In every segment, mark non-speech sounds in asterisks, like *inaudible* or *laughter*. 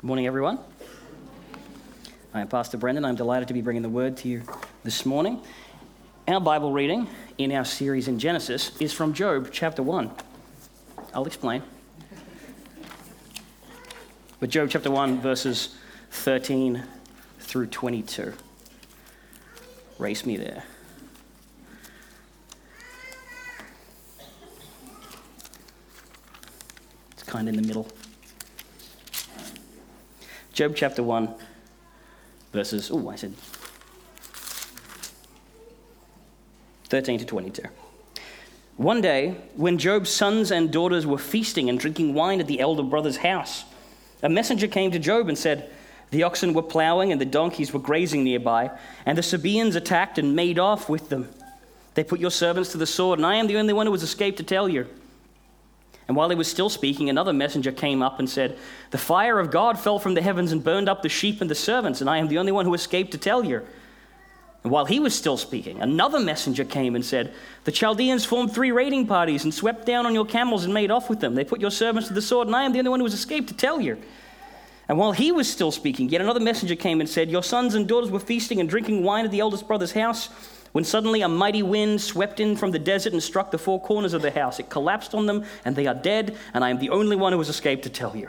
Good morning, everyone. I am Pastor Brendan. I'm delighted to be bringing the word to you this morning. Our Bible reading in our series in Genesis is from Job chapter 1. I'll explain. But Job chapter 1, verses 13 through 22. Race me there. It's kind of in the middle. Job chapter 1, verses, oh, I said 13 to 22. One day, when Job's sons and daughters were feasting and drinking wine at the elder brother's house, a messenger came to Job and said, The oxen were plowing and the donkeys were grazing nearby, and the Sabaeans attacked and made off with them. They put your servants to the sword, and I am the only one who has escaped to tell you. And while he was still speaking, another messenger came up and said, The fire of God fell from the heavens and burned up the sheep and the servants, and I am the only one who escaped to tell you. And while he was still speaking, another messenger came and said, The Chaldeans formed three raiding parties and swept down on your camels and made off with them. They put your servants to the sword, and I am the only one who has escaped to tell you. And while he was still speaking, yet another messenger came and said, Your sons and daughters were feasting and drinking wine at the eldest brother's house when suddenly a mighty wind swept in from the desert and struck the four corners of the house. It collapsed on them, and they are dead, and I am the only one who has escaped to tell you.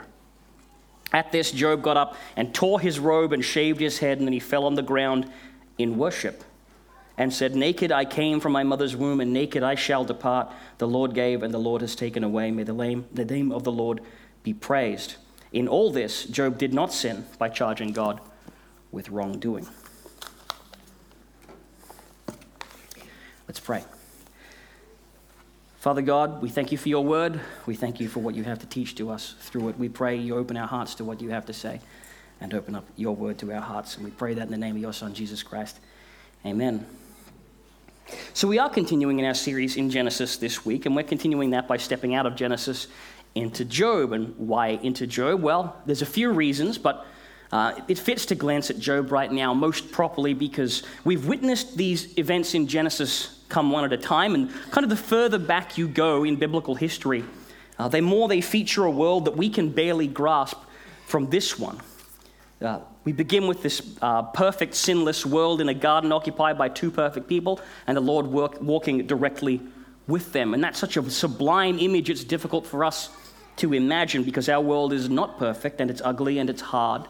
At this, Job got up and tore his robe and shaved his head, and then he fell on the ground in worship and said, Naked I came from my mother's womb, and naked I shall depart. The Lord gave, and the Lord has taken away. May the name, the name of the Lord be praised. In all this, Job did not sin by charging God with wrongdoing. Let's pray. Father God, we thank you for your word. We thank you for what you have to teach to us through it. We pray you open our hearts to what you have to say and open up your word to our hearts. And we pray that in the name of your Son, Jesus Christ. Amen. So, we are continuing in our series in Genesis this week, and we're continuing that by stepping out of Genesis into Job. And why into Job? Well, there's a few reasons, but uh, it fits to glance at Job right now most properly because we've witnessed these events in Genesis come one at a time, and kind of the further back you go in biblical history, uh, the more they feature a world that we can barely grasp from this one. Uh, we begin with this uh, perfect, sinless world in a garden occupied by two perfect people, and the Lord work, walking directly with them. And that's such a sublime image, it's difficult for us to imagine because our world is not perfect, and it's ugly, and it's hard,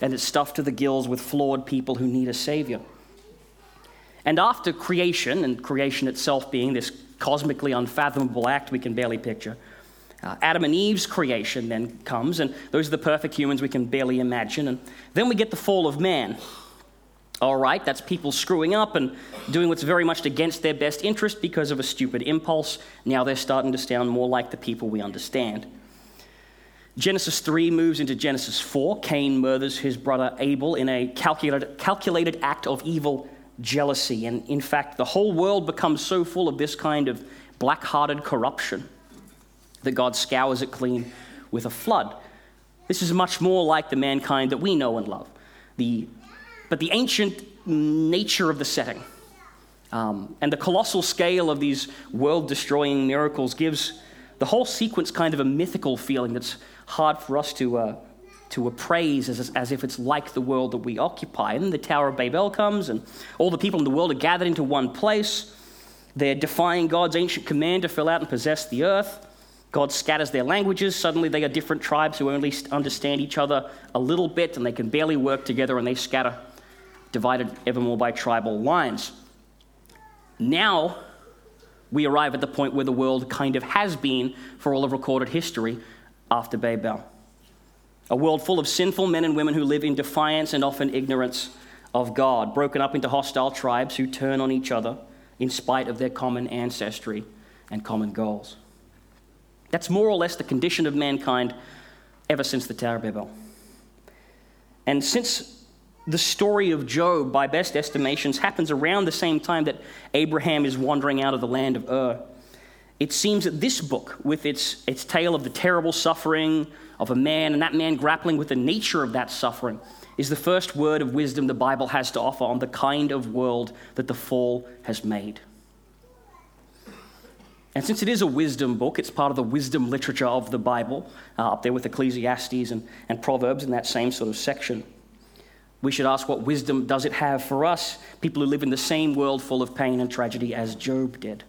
and it's stuffed to the gills with flawed people who need a Savior. And after creation, and creation itself being this cosmically unfathomable act we can barely picture, uh, Adam and Eve's creation then comes, and those are the perfect humans we can barely imagine. And then we get the fall of man. All right, that's people screwing up and doing what's very much against their best interest because of a stupid impulse. Now they're starting to sound more like the people we understand. Genesis 3 moves into Genesis 4. Cain murders his brother Abel in a calculated, calculated act of evil jealousy. And in fact, the whole world becomes so full of this kind of black hearted corruption that God scours it clean with a flood. This is much more like the mankind that we know and love. The, but the ancient nature of the setting um, and the colossal scale of these world destroying miracles gives the whole sequence kind of a mythical feeling that's hard for us to, uh, to appraise as, as if it's like the world that we occupy. And the Tower of Babel comes, and all the people in the world are gathered into one place. They're defying God's ancient command to fill out and possess the earth. God scatters their languages. Suddenly, they are different tribes who only understand each other a little bit, and they can barely work together, and they scatter, divided evermore by tribal lines. Now, we arrive at the point where the world kind of has been for all of recorded history after Babel. A world full of sinful men and women who live in defiance and often ignorance of God, broken up into hostile tribes who turn on each other in spite of their common ancestry and common goals. That's more or less the condition of mankind ever since the Tower of Babel. And since the story of Job, by best estimations, happens around the same time that Abraham is wandering out of the land of Ur, it seems that this book, with its, its tale of the terrible suffering of a man and that man grappling with the nature of that suffering, is the first word of wisdom the Bible has to offer on the kind of world that the fall has made. And since it is a wisdom book, it's part of the wisdom literature of the Bible, uh, up there with Ecclesiastes and, and Proverbs in that same sort of section. We should ask what wisdom does it have for us, people who live in the same world full of pain and tragedy as Job did.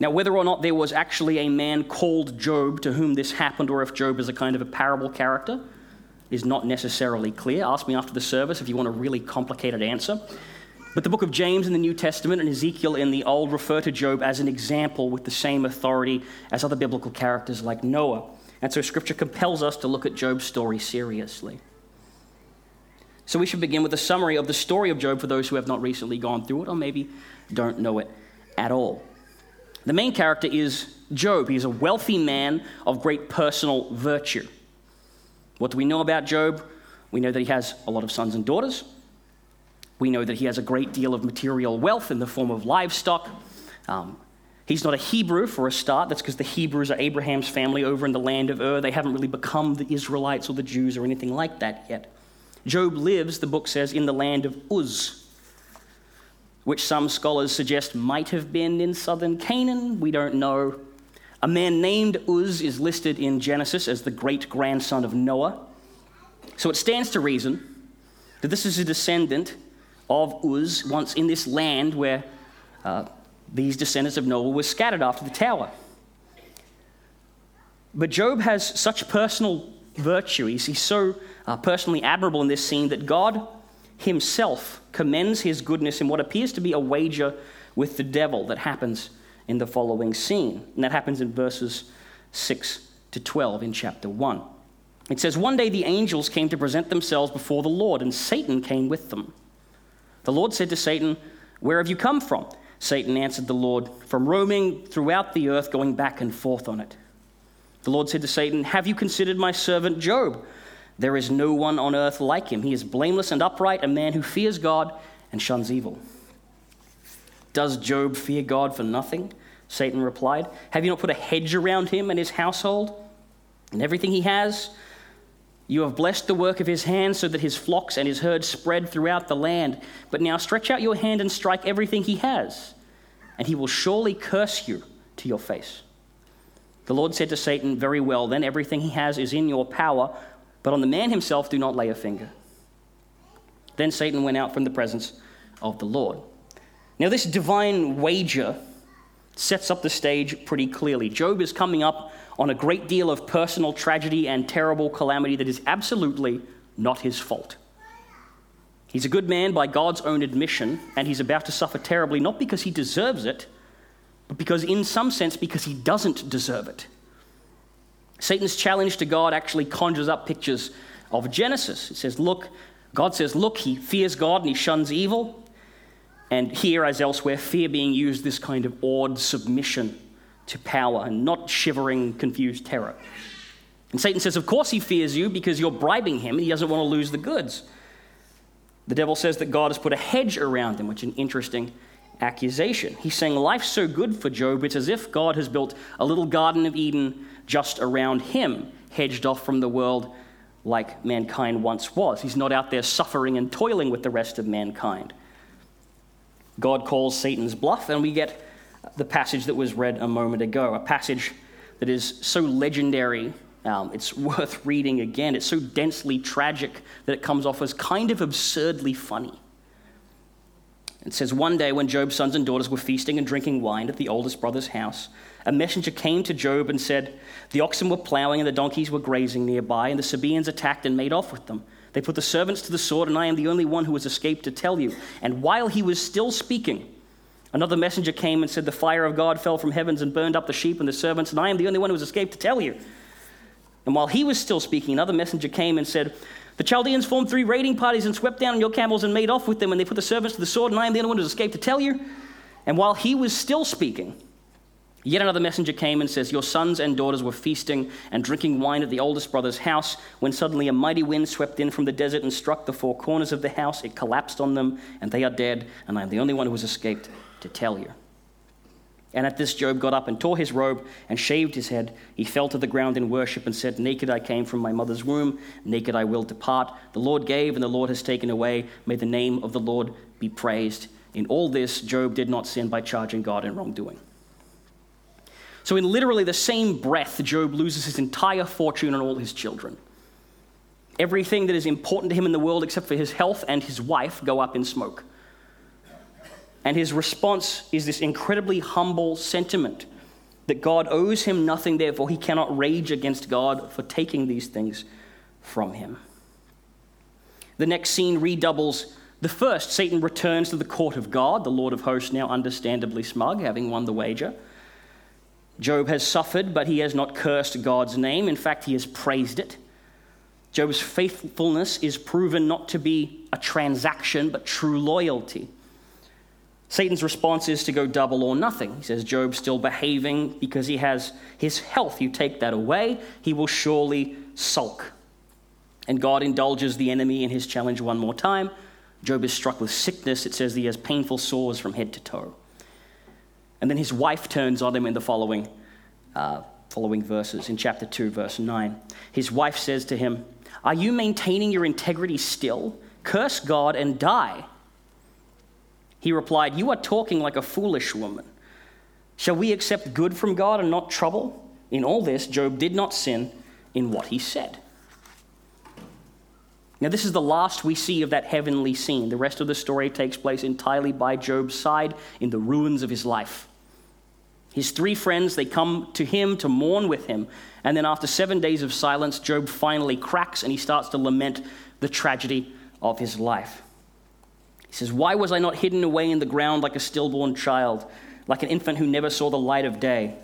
Now, whether or not there was actually a man called Job to whom this happened, or if Job is a kind of a parable character, is not necessarily clear. Ask me after the service if you want a really complicated answer. But the book of James in the New Testament and Ezekiel in the Old refer to Job as an example with the same authority as other biblical characters like Noah. And so scripture compels us to look at Job's story seriously. So we should begin with a summary of the story of Job for those who have not recently gone through it or maybe don't know it at all. The main character is Job. He's a wealthy man of great personal virtue. What do we know about Job? We know that he has a lot of sons and daughters. We know that he has a great deal of material wealth in the form of livestock. Um, he's not a Hebrew for a start. That's because the Hebrews are Abraham's family over in the land of Ur. They haven't really become the Israelites or the Jews or anything like that yet. Job lives, the book says, in the land of Uz, which some scholars suggest might have been in southern Canaan. We don't know. A man named Uz is listed in Genesis as the great grandson of Noah. So it stands to reason that this is a descendant of Uz, once in this land where uh, these descendants of Noah were scattered after the tower. But Job has such personal virtue, he's, so uh, personally admirable in this scene that God himself commends his goodness in what appears to be a wager with the devil that happens in the following scene. And that happens in verses 6 to 12 in chapter 1. It says, One day the angels came to present themselves before the Lord, and Satan came with them. The Lord said to Satan, Where have you come from? Satan answered the Lord, From roaming throughout the earth, going back and forth on it. The Lord said to Satan, Have you considered my servant Job? There is no one on earth like him. He is blameless and upright, a man who fears God and shuns evil. Does Job fear God for nothing? Satan replied. Have you not put a hedge around him and his household and everything he has? You have blessed the work of his hands so that his flocks and his herds spread throughout the land. But now stretch out your hand and strike everything he has, and he will surely curse you to your face. The Lord said to Satan, Very well, then everything he has is in your power, but on the man himself do not lay a finger. Then Satan went out from the presence of the Lord. Now, this divine wager sets up the stage pretty clearly. Job is coming up on a great deal of personal tragedy and terrible calamity that is absolutely not his fault. He's a good man by God's own admission, and he's about to suffer terribly, not because he deserves it, but because, in some sense, because he doesn't deserve it. Satan's challenge to God actually conjures up pictures of Genesis. It says, Look, God says, Look, he fears God and he shuns evil. And here, as elsewhere, fear being used this kind of awed submission to power and not shivering, confused terror. And Satan says, Of course he fears you because you're bribing him and he doesn't want to lose the goods. The devil says that God has put a hedge around him, which is an interesting accusation. He's saying life's so good for Job, it's as if God has built a little Garden of Eden just around him, hedged off from the world like mankind once was. He's not out there suffering and toiling with the rest of mankind. God calls Satan's bluff, and we get the passage that was read a moment ago, a passage that is so legendary. Um, it's *laughs* worth reading again. It's so densely tragic that it comes off as kind of absurdly funny. It says, One day when Job's sons and daughters were feasting and drinking wine at the oldest brother's house, a messenger came to Job and said, The oxen were plowing and the donkeys were grazing nearby, and the Sabaeans attacked and made off with them. They put the servants to the sword, and I am the only one who has escaped to tell you. And while he was still speaking, another messenger came and said, The fire of God fell from heavens and burned up the sheep and the servants, and I am the only one who has escaped to tell you. And while he was still speaking, another messenger came and said, The Chaldeans formed three raiding parties and swept down on your camels and made off with them, and they put the servants to the sword, and I am the only one who escaped to tell you. And while he was still speaking, Yet another messenger came and says, Your sons and daughters were feasting and drinking wine at the oldest brother's house when suddenly a mighty wind swept in from the desert and struck the four corners of the house. It collapsed on them, and they are dead, and I am the only one who has escaped to tell you. And at this, Job got up and tore his robe and shaved his head. He fell to the ground in worship and said, Naked I came from my mother's womb, naked I will depart. The Lord gave, and the Lord has taken away. May the name of the Lord be praised. In all this, Job did not sin by charging God in wrongdoing. So, in literally the same breath, Job loses his entire fortune and all his children. Everything that is important to him in the world, except for his health and his wife, go up in smoke. And his response is this incredibly humble sentiment that God owes him nothing, therefore he cannot rage against God for taking these things from him. The next scene redoubles the first. Satan returns to the court of God, the Lord of hosts, now understandably smug, having won the wager. Job has suffered, but he has not cursed God's name. In fact, he has praised it. Job's faithfulness is proven not to be a transaction, but true loyalty. Satan's response is to go double or nothing. He says, Job's still behaving because he has his health. You take that away, he will surely sulk. And God indulges the enemy in his challenge one more time. Job is struck with sickness. It says he has painful sores from head to toe. And then his wife turns on him in the following, uh, following verses, in chapter 2, verse 9. His wife says to him, Are you maintaining your integrity still? Curse God and die. He replied, You are talking like a foolish woman. Shall we accept good from God and not trouble? In all this, Job did not sin in what he said. Now, this is the last we see of that heavenly scene. The rest of the story takes place entirely by Job's side in the ruins of his life. His three friends, they come to him to mourn with him. And then, after seven days of silence, Job finally cracks and he starts to lament the tragedy of his life. He says, Why was I not hidden away in the ground like a stillborn child, like an infant who never saw the light of day?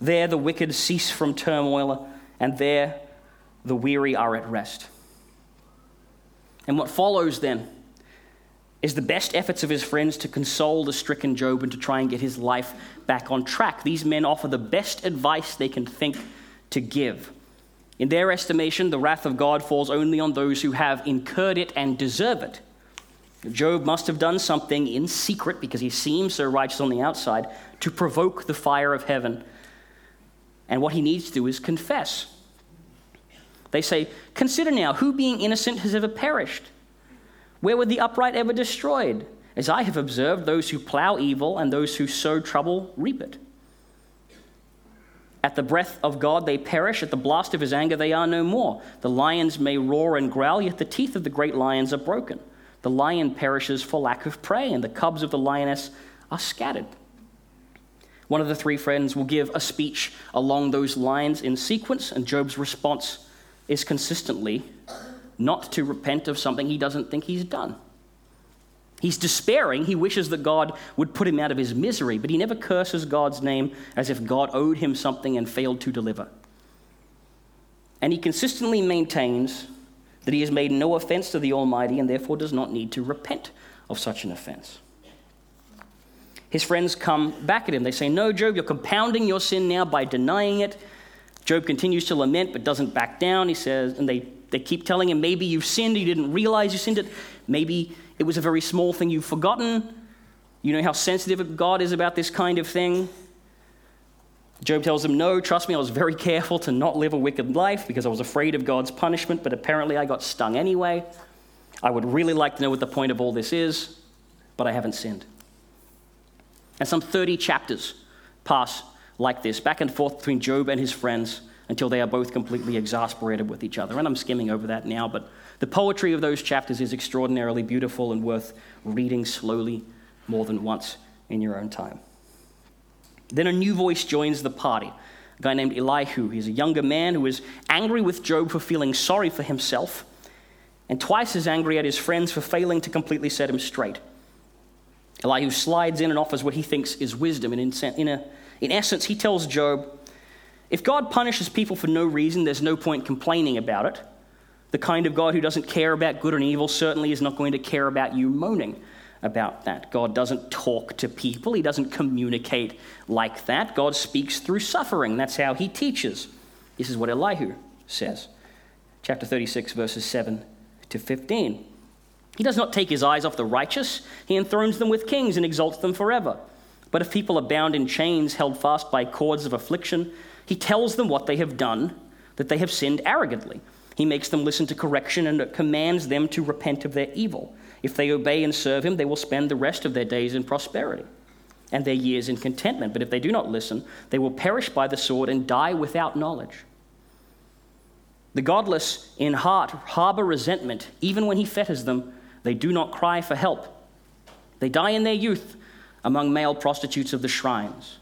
There the wicked cease from turmoil, and there the weary are at rest. And what follows then is the best efforts of his friends to console the stricken Job and to try and get his life back on track. These men offer the best advice they can think to give. In their estimation, the wrath of God falls only on those who have incurred it and deserve it. Job must have done something in secret because he seems so righteous on the outside to provoke the fire of heaven. And what he needs to do is confess. They say, Consider now, who being innocent has ever perished? Where were the upright ever destroyed? As I have observed, those who plow evil and those who sow trouble reap it. At the breath of God they perish, at the blast of his anger they are no more. The lions may roar and growl, yet the teeth of the great lions are broken. The lion perishes for lack of prey, and the cubs of the lioness are scattered. One of the three friends will give a speech along those lines in sequence, and Job's response is consistently not to repent of something he doesn't think he's done. He's despairing. He wishes that God would put him out of his misery, but he never curses God's name as if God owed him something and failed to deliver. And he consistently maintains that he has made no offense to the Almighty and therefore does not need to repent of such an offense. His friends come back at him. They say, No, Job, you're compounding your sin now by denying it. Job continues to lament but doesn't back down. He says, and they, they keep telling him, Maybe you've sinned, you didn't realize you sinned it. Maybe it was a very small thing you've forgotten. You know how sensitive God is about this kind of thing. Job tells him, No, trust me, I was very careful to not live a wicked life because I was afraid of God's punishment, but apparently I got stung anyway. I would really like to know what the point of all this is, but I haven't sinned. And some 30 chapters pass like this, back and forth between Job and his friends until they are both completely exasperated with each other. And I'm skimming over that now, but the poetry of those chapters is extraordinarily beautiful and worth reading slowly more than once in your own time. Then a new voice joins the party. A guy named Elihu. He's a younger man who is angry with Job for feeling sorry for himself, and twice as angry at his friends for failing to completely set him straight. Elihu slides in and offers what he thinks is wisdom, and in, in, a, in essence, he tells Job if God punishes people for no reason, there's no point complaining about it. The kind of God who doesn't care about good and evil certainly is not going to care about you moaning about that. God doesn't talk to people, He doesn't communicate like that. God speaks through suffering. That's how He teaches. This is what Elihu says. Chapter 36, verses 7 to 15. He does not take his eyes off the righteous, he enthrones them with kings and exalts them forever. But if people are bound in chains, held fast by cords of affliction, he tells them what they have done, that they have sinned arrogantly. He makes them listen to correction and commands them to repent of their evil. If they obey and serve him, they will spend the rest of their days in prosperity. and their years in contentment. But if they do not listen, they will perish by the sword and die without knowledge. The godless in heart harbor resentment, even when he fetters them, they do not cry for help. They die in their youth among male prostitutes of the shrines.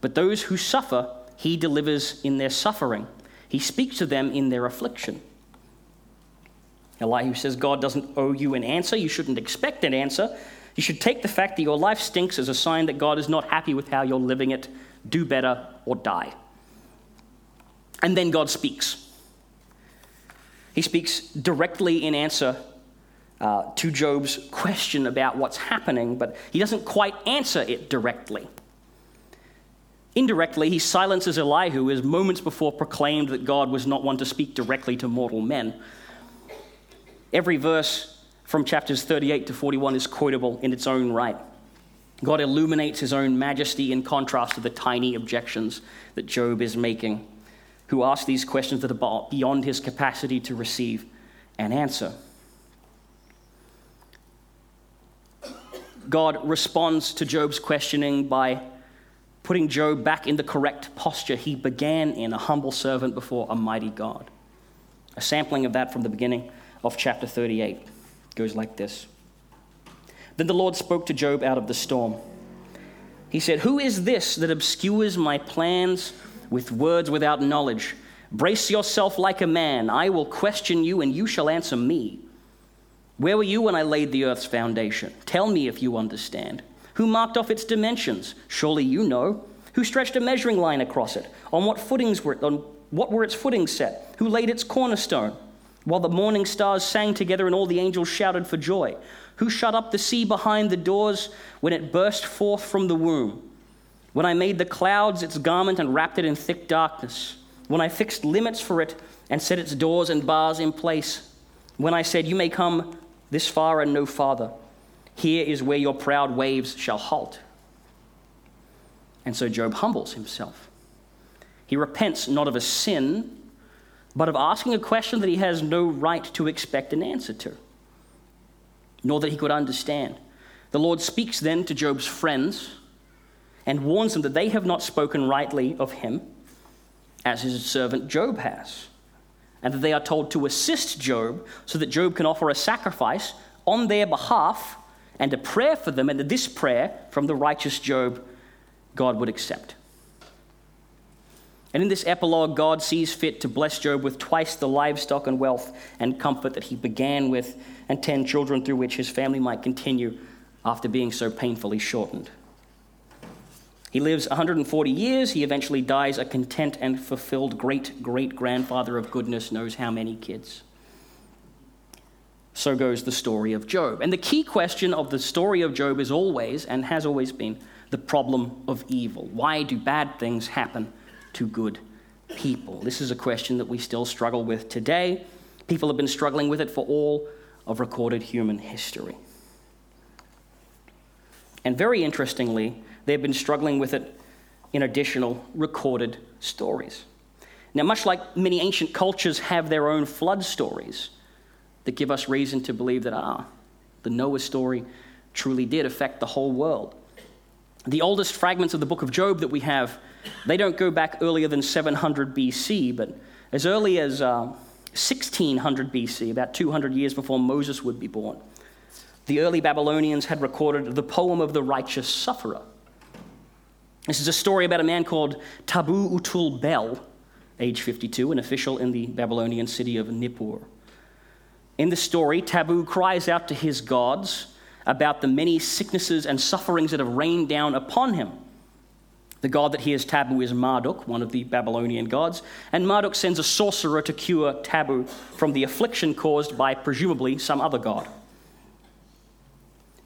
But those who suffer, he delivers in their suffering. He speaks to them in their affliction. Elihu says God doesn't owe you an answer. You shouldn't expect an answer. You should take the fact that your life stinks as a sign that God is not happy with how you're living it. Do better or die. And then God speaks. He speaks directly in answer uh, to Job's question about what's happening, but he doesn't quite answer it directly. Indirectly, he silences Elihu, who moments before proclaimed that God was not one to speak directly to mortal men. Every verse from chapters 38 to 41 is quotable in its own right. God illuminates his own majesty in contrast to the tiny objections that Job is making, who asks these questions that are beyond his capacity to receive an answer. God responds to Job's questioning by putting Job back in the correct posture he began in, a humble servant before a mighty God. A sampling of that from the beginning of chapter 38 goes like this Then the Lord spoke to Job out of the storm. He said, Who is this that obscures my plans with words without knowledge? Brace yourself like a man. I will question you, and you shall answer me. Where were you when I laid the earth's foundation? Tell me if you understand. Who marked off its dimensions? Surely you know. Who stretched a measuring line across it? On what footings were it, on what were its footings set? Who laid its cornerstone? While the morning stars sang together and all the angels shouted for joy. Who shut up the sea behind the doors when it burst forth from the womb? When I made the clouds its garment and wrapped it in thick darkness? When I fixed limits for it and set its doors and bars in place? When I said, You may come this far and no farther. Here is where your proud waves shall halt. And so Job humbles himself. He repents not of a sin, but of asking a question that he has no right to expect an answer to, nor that he could understand. The Lord speaks then to Job's friends and warns them that they have not spoken rightly of him, as his servant Job has and that they are told to assist Job so that Job can offer a sacrifice on their behalf and a prayer for them, and that this prayer from the righteous Job God would accept. And in this epilogue, God sees fit to bless Job with twice the livestock and wealth and comfort that he began with, and ten children through which his family might continue after being so painfully shortened. He lives 140 years. He eventually dies a content and fulfilled great great grandfather of goodness, knows how many kids. So goes the story of Job. And the key question of the story of Job is always, and has always been, the problem of evil. Why do bad things happen to good people? This is a question that we still struggle with today. People have been struggling with it for all of recorded human history. And very interestingly, they've been struggling with it in additional recorded stories. Now, much like many ancient cultures have their own flood stories that give us reason to believe that, ah, the Noah story truly did affect the whole world. The oldest fragments of the book of Job that we have, they don't go back earlier than 700 BC, but as early as uh, 1600 BC, about 200 years before Moses would be born, the early Babylonians had recorded the poem of the righteous sufferer. This is a story about a man called Tabu Utul Bel, age 52, an official in the Babylonian city of Nippur. In the story, Tabu cries out to his gods about the many sicknesses and sufferings that have rained down upon him. The god that hears Tabu is Marduk, one of the Babylonian gods, and Marduk sends a sorcerer to cure Tabu from the affliction caused by presumably some other god.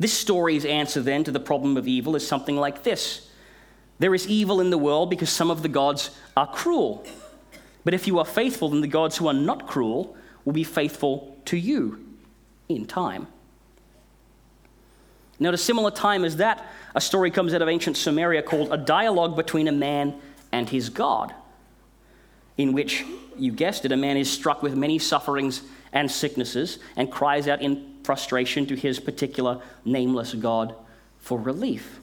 This story's answer then to the problem of evil is something like this there is evil in the world because some of the gods are cruel. But if you are faithful, then the gods who are not cruel will be faithful to you in time. Now, at a similar time as that, a story comes out of ancient Sumeria called A Dialogue Between a Man and His God, in which, you guessed it, a man is struck with many sufferings and sicknesses and cries out in frustration to his particular nameless God for relief.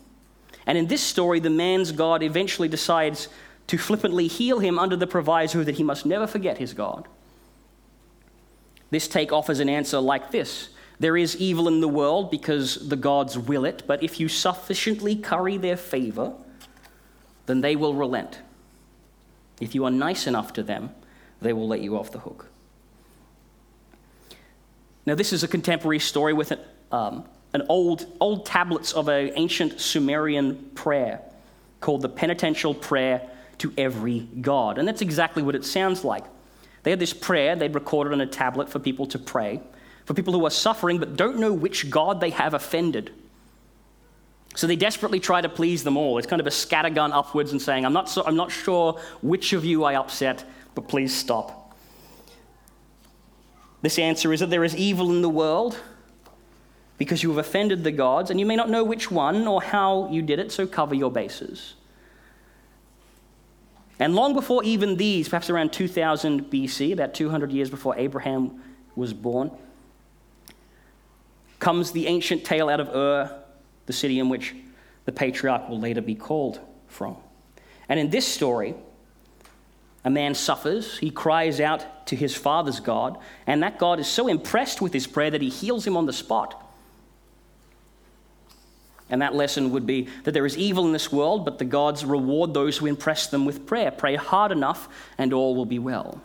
And in this story, the man's God eventually decides to flippantly heal him under the proviso that he must never forget his God. This take offers an answer like this There is evil in the world because the gods will it, but if you sufficiently curry their favor, then they will relent. If you are nice enough to them, they will let you off the hook. Now, this is a contemporary story with an, um, an old, old tablets of an ancient Sumerian prayer called the Penitential Prayer to Every God. And that's exactly what it sounds like. They had this prayer they'd recorded on a tablet for people to pray, for people who are suffering but don't know which God they have offended. So they desperately try to please them all. It's kind of a scattergun upwards and saying, I'm not, so, I'm not sure which of you I upset, but please stop. This answer is that there is evil in the world because you have offended the gods, and you may not know which one or how you did it, so cover your bases. And long before even these, perhaps around 2000 BC, about 200 years before Abraham was born, comes the ancient tale out of Ur the city in which the patriarch will later be called from. And in this story, a man suffers, he cries out to his father's God, and that God is so impressed with his prayer that he heals him on the spot. And that lesson would be that there is evil in this world, but the gods reward those who impress them with prayer. Pray hard enough, and all will be well.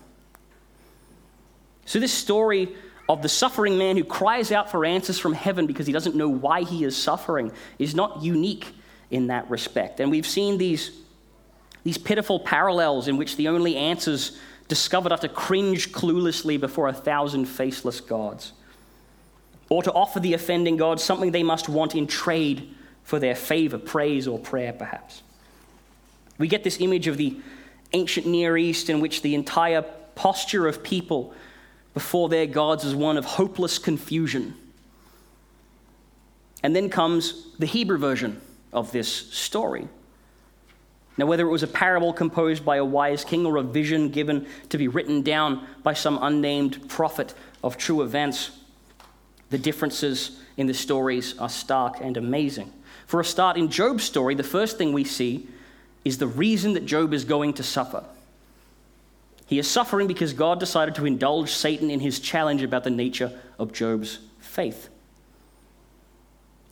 So, this story of the suffering man who cries out for answers from heaven because he doesn't know why he is suffering is not unique in that respect. And we've seen these, these pitiful parallels in which the only answers discovered are to cringe cluelessly before a thousand faceless gods, or to offer the offending God something they must want in trade for their favor, praise, or prayer, perhaps. We get this image of the ancient Near East in which the entire posture of people before their gods as one of hopeless confusion. And then comes the Hebrew version of this story. Now, whether it was a parable composed by a wise king or a vision given to be written down by some unnamed prophet of true events, the differences in the stories are stark and amazing. For a start, in Job's story, the first thing we see is the reason that Job is going to suffer. He is suffering because God decided to indulge Satan in his challenge about the nature of Job's faith.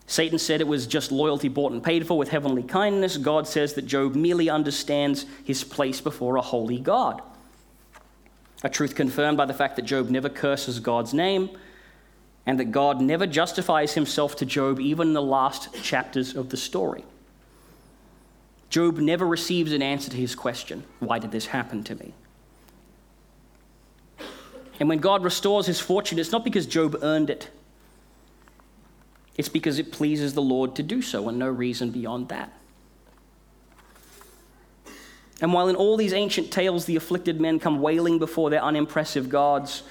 Satan said it was just loyalty bought and paid for with heavenly kindness. God says that Job merely understands his place before a holy God. A truth confirmed by the fact that Job never curses God's name and that God never justifies himself to Job, even in the last chapters of the story. Job never receives an answer to his question why did this happen to me? And when God restores his fortune, it's not because Job earned it, it's because it pleases the Lord to do so, and no reason beyond that. And while in all these ancient tales the afflicted men come wailing before their unimpressive gods,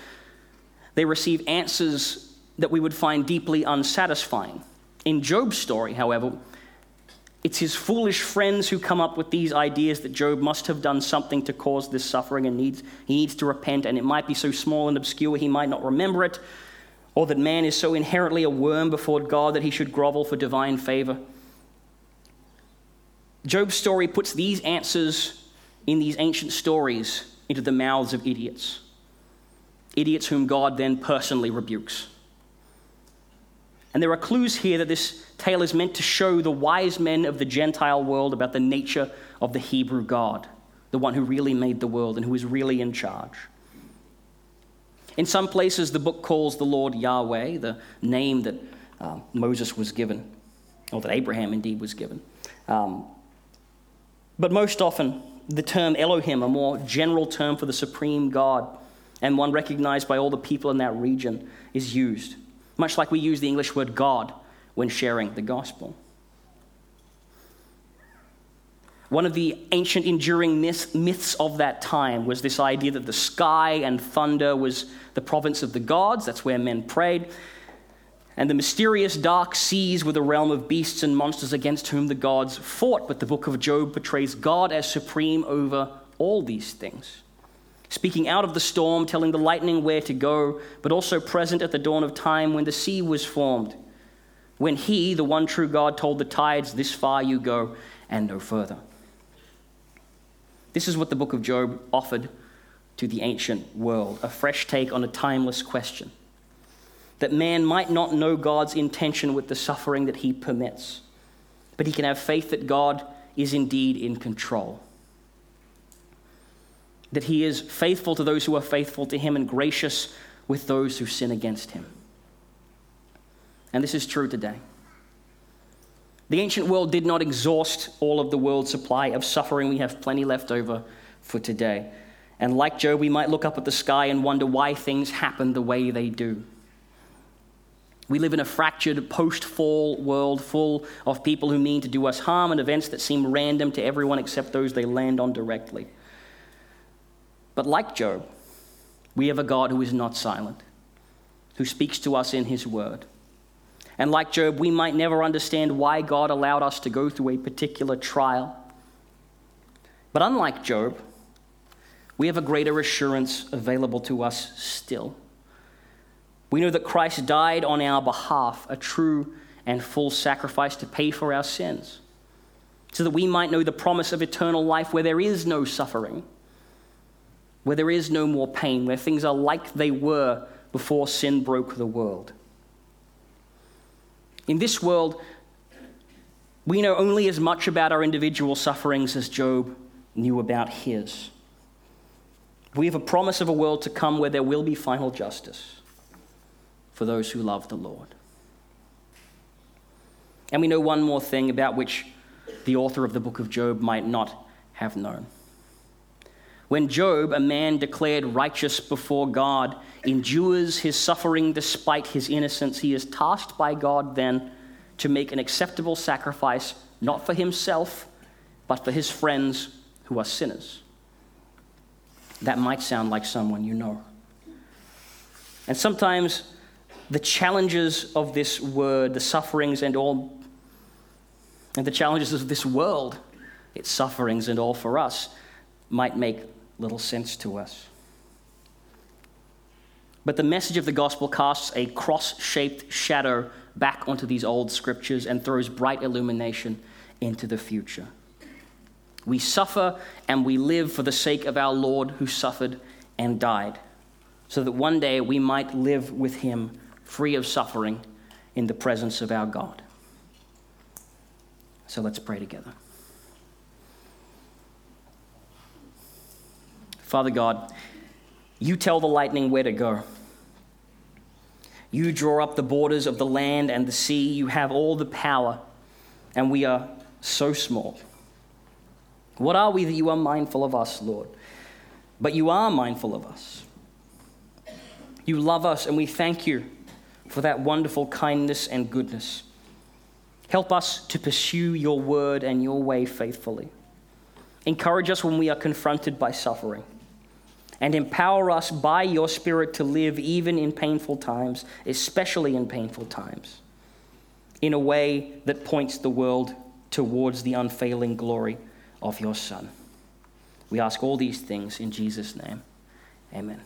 they receive answers that we would find deeply unsatisfying. In Job's story, however, it's his foolish friends who come up with these ideas that Job must have done something to cause this suffering and needs, he needs to repent, and it might be so small and obscure he might not remember it, or that man is so inherently a worm before God that he should grovel for divine favor. Job's story puts these answers in these ancient stories into the mouths of idiots. Idiots whom God then personally rebukes. And there are clues here that this tale is meant to show the wise men of the Gentile world about the nature of the Hebrew God, the one who really made the world and who is really in charge. In some places, the book calls the Lord Yahweh, the name that uh, Moses was given, or that Abraham indeed was given. Um, but most often, the term Elohim, a more general term for the supreme God, and one recognized by all the people in that region, is used much like we use the English word God when sharing the gospel. One of the ancient enduring myths of that time was this idea that the sky and thunder was the province of the gods, that's where men prayed, and the mysterious dark seas were the realm of beasts and monsters against whom the gods fought. But the book of Job portrays God as supreme over all these things speaking out of the storm, telling the lightning where to go, but also present at the dawn of time when the sea was formed, when he, the one true God, told the tides, This far you go and no further. This is what the book of Job offered to the ancient world a fresh take on a timeless question. That man might not know God's intention with the suffering that he permits, but he can have faith that God is indeed in control. That he is faithful to those who are faithful to him and gracious with those who sin against him. And this is true today. The ancient world did not exhaust all of the world's supply of suffering. We have plenty left over for today. And like Job, we might look up at the sky and wonder why things happen the way they do. We live in a fractured post fall world full of people who mean to do us harm and events that seem random to everyone except those they land on directly. But like Job, we have a God who is not silent, who speaks to us in his word. And like Job, we might never understand why God allowed us to go through a particular trial. But unlike Job, we have a greater assurance available to us still. We know that Christ died on our behalf, a true and full sacrifice to pay for our sins, so that we might know the promise of eternal life where there is no suffering, where there is no more pain, where things are like they were before sin broke the world. In this world, we know only as much about our individual sufferings as Job knew about his. We have a promise of a world to come where there will be final justice for those who love the Lord. And we know one more thing about which the author of the book of Job might not have known. When Job, a man declared righteous before God, endures his suffering despite his innocence, he is tasked by God then to make an acceptable sacrifice, not for himself, but for his friends who are sinners. That might sound like someone you know. And sometimes the challenges of this word, the sufferings and all, and the challenges of this world, its sufferings and all for us, might make little sense to us. But the message of the gospel casts a cross shaped shadow back onto these old scriptures and throws bright illumination into the future. We suffer and we live for the sake of our Lord who suffered and died, so that one day we might live with him free of suffering in the presence of our God. So let's pray together. Father God, you tell the lightning where to go. You draw up the borders of the land and the sea. You have all the power, and we are so small. What are we that you are mindful of us, Lord? But you are mindful of us. You love us, and we thank you for that wonderful kindness and goodness. Help us to pursue your word and your way faithfully. Encourage us when we are confronted by suffering and empower us by your Spirit to live even in painful times, especially in painful times, in a way that points the world towards the unfailing glory of your Son. We ask all these things in Jesus' name. Amen.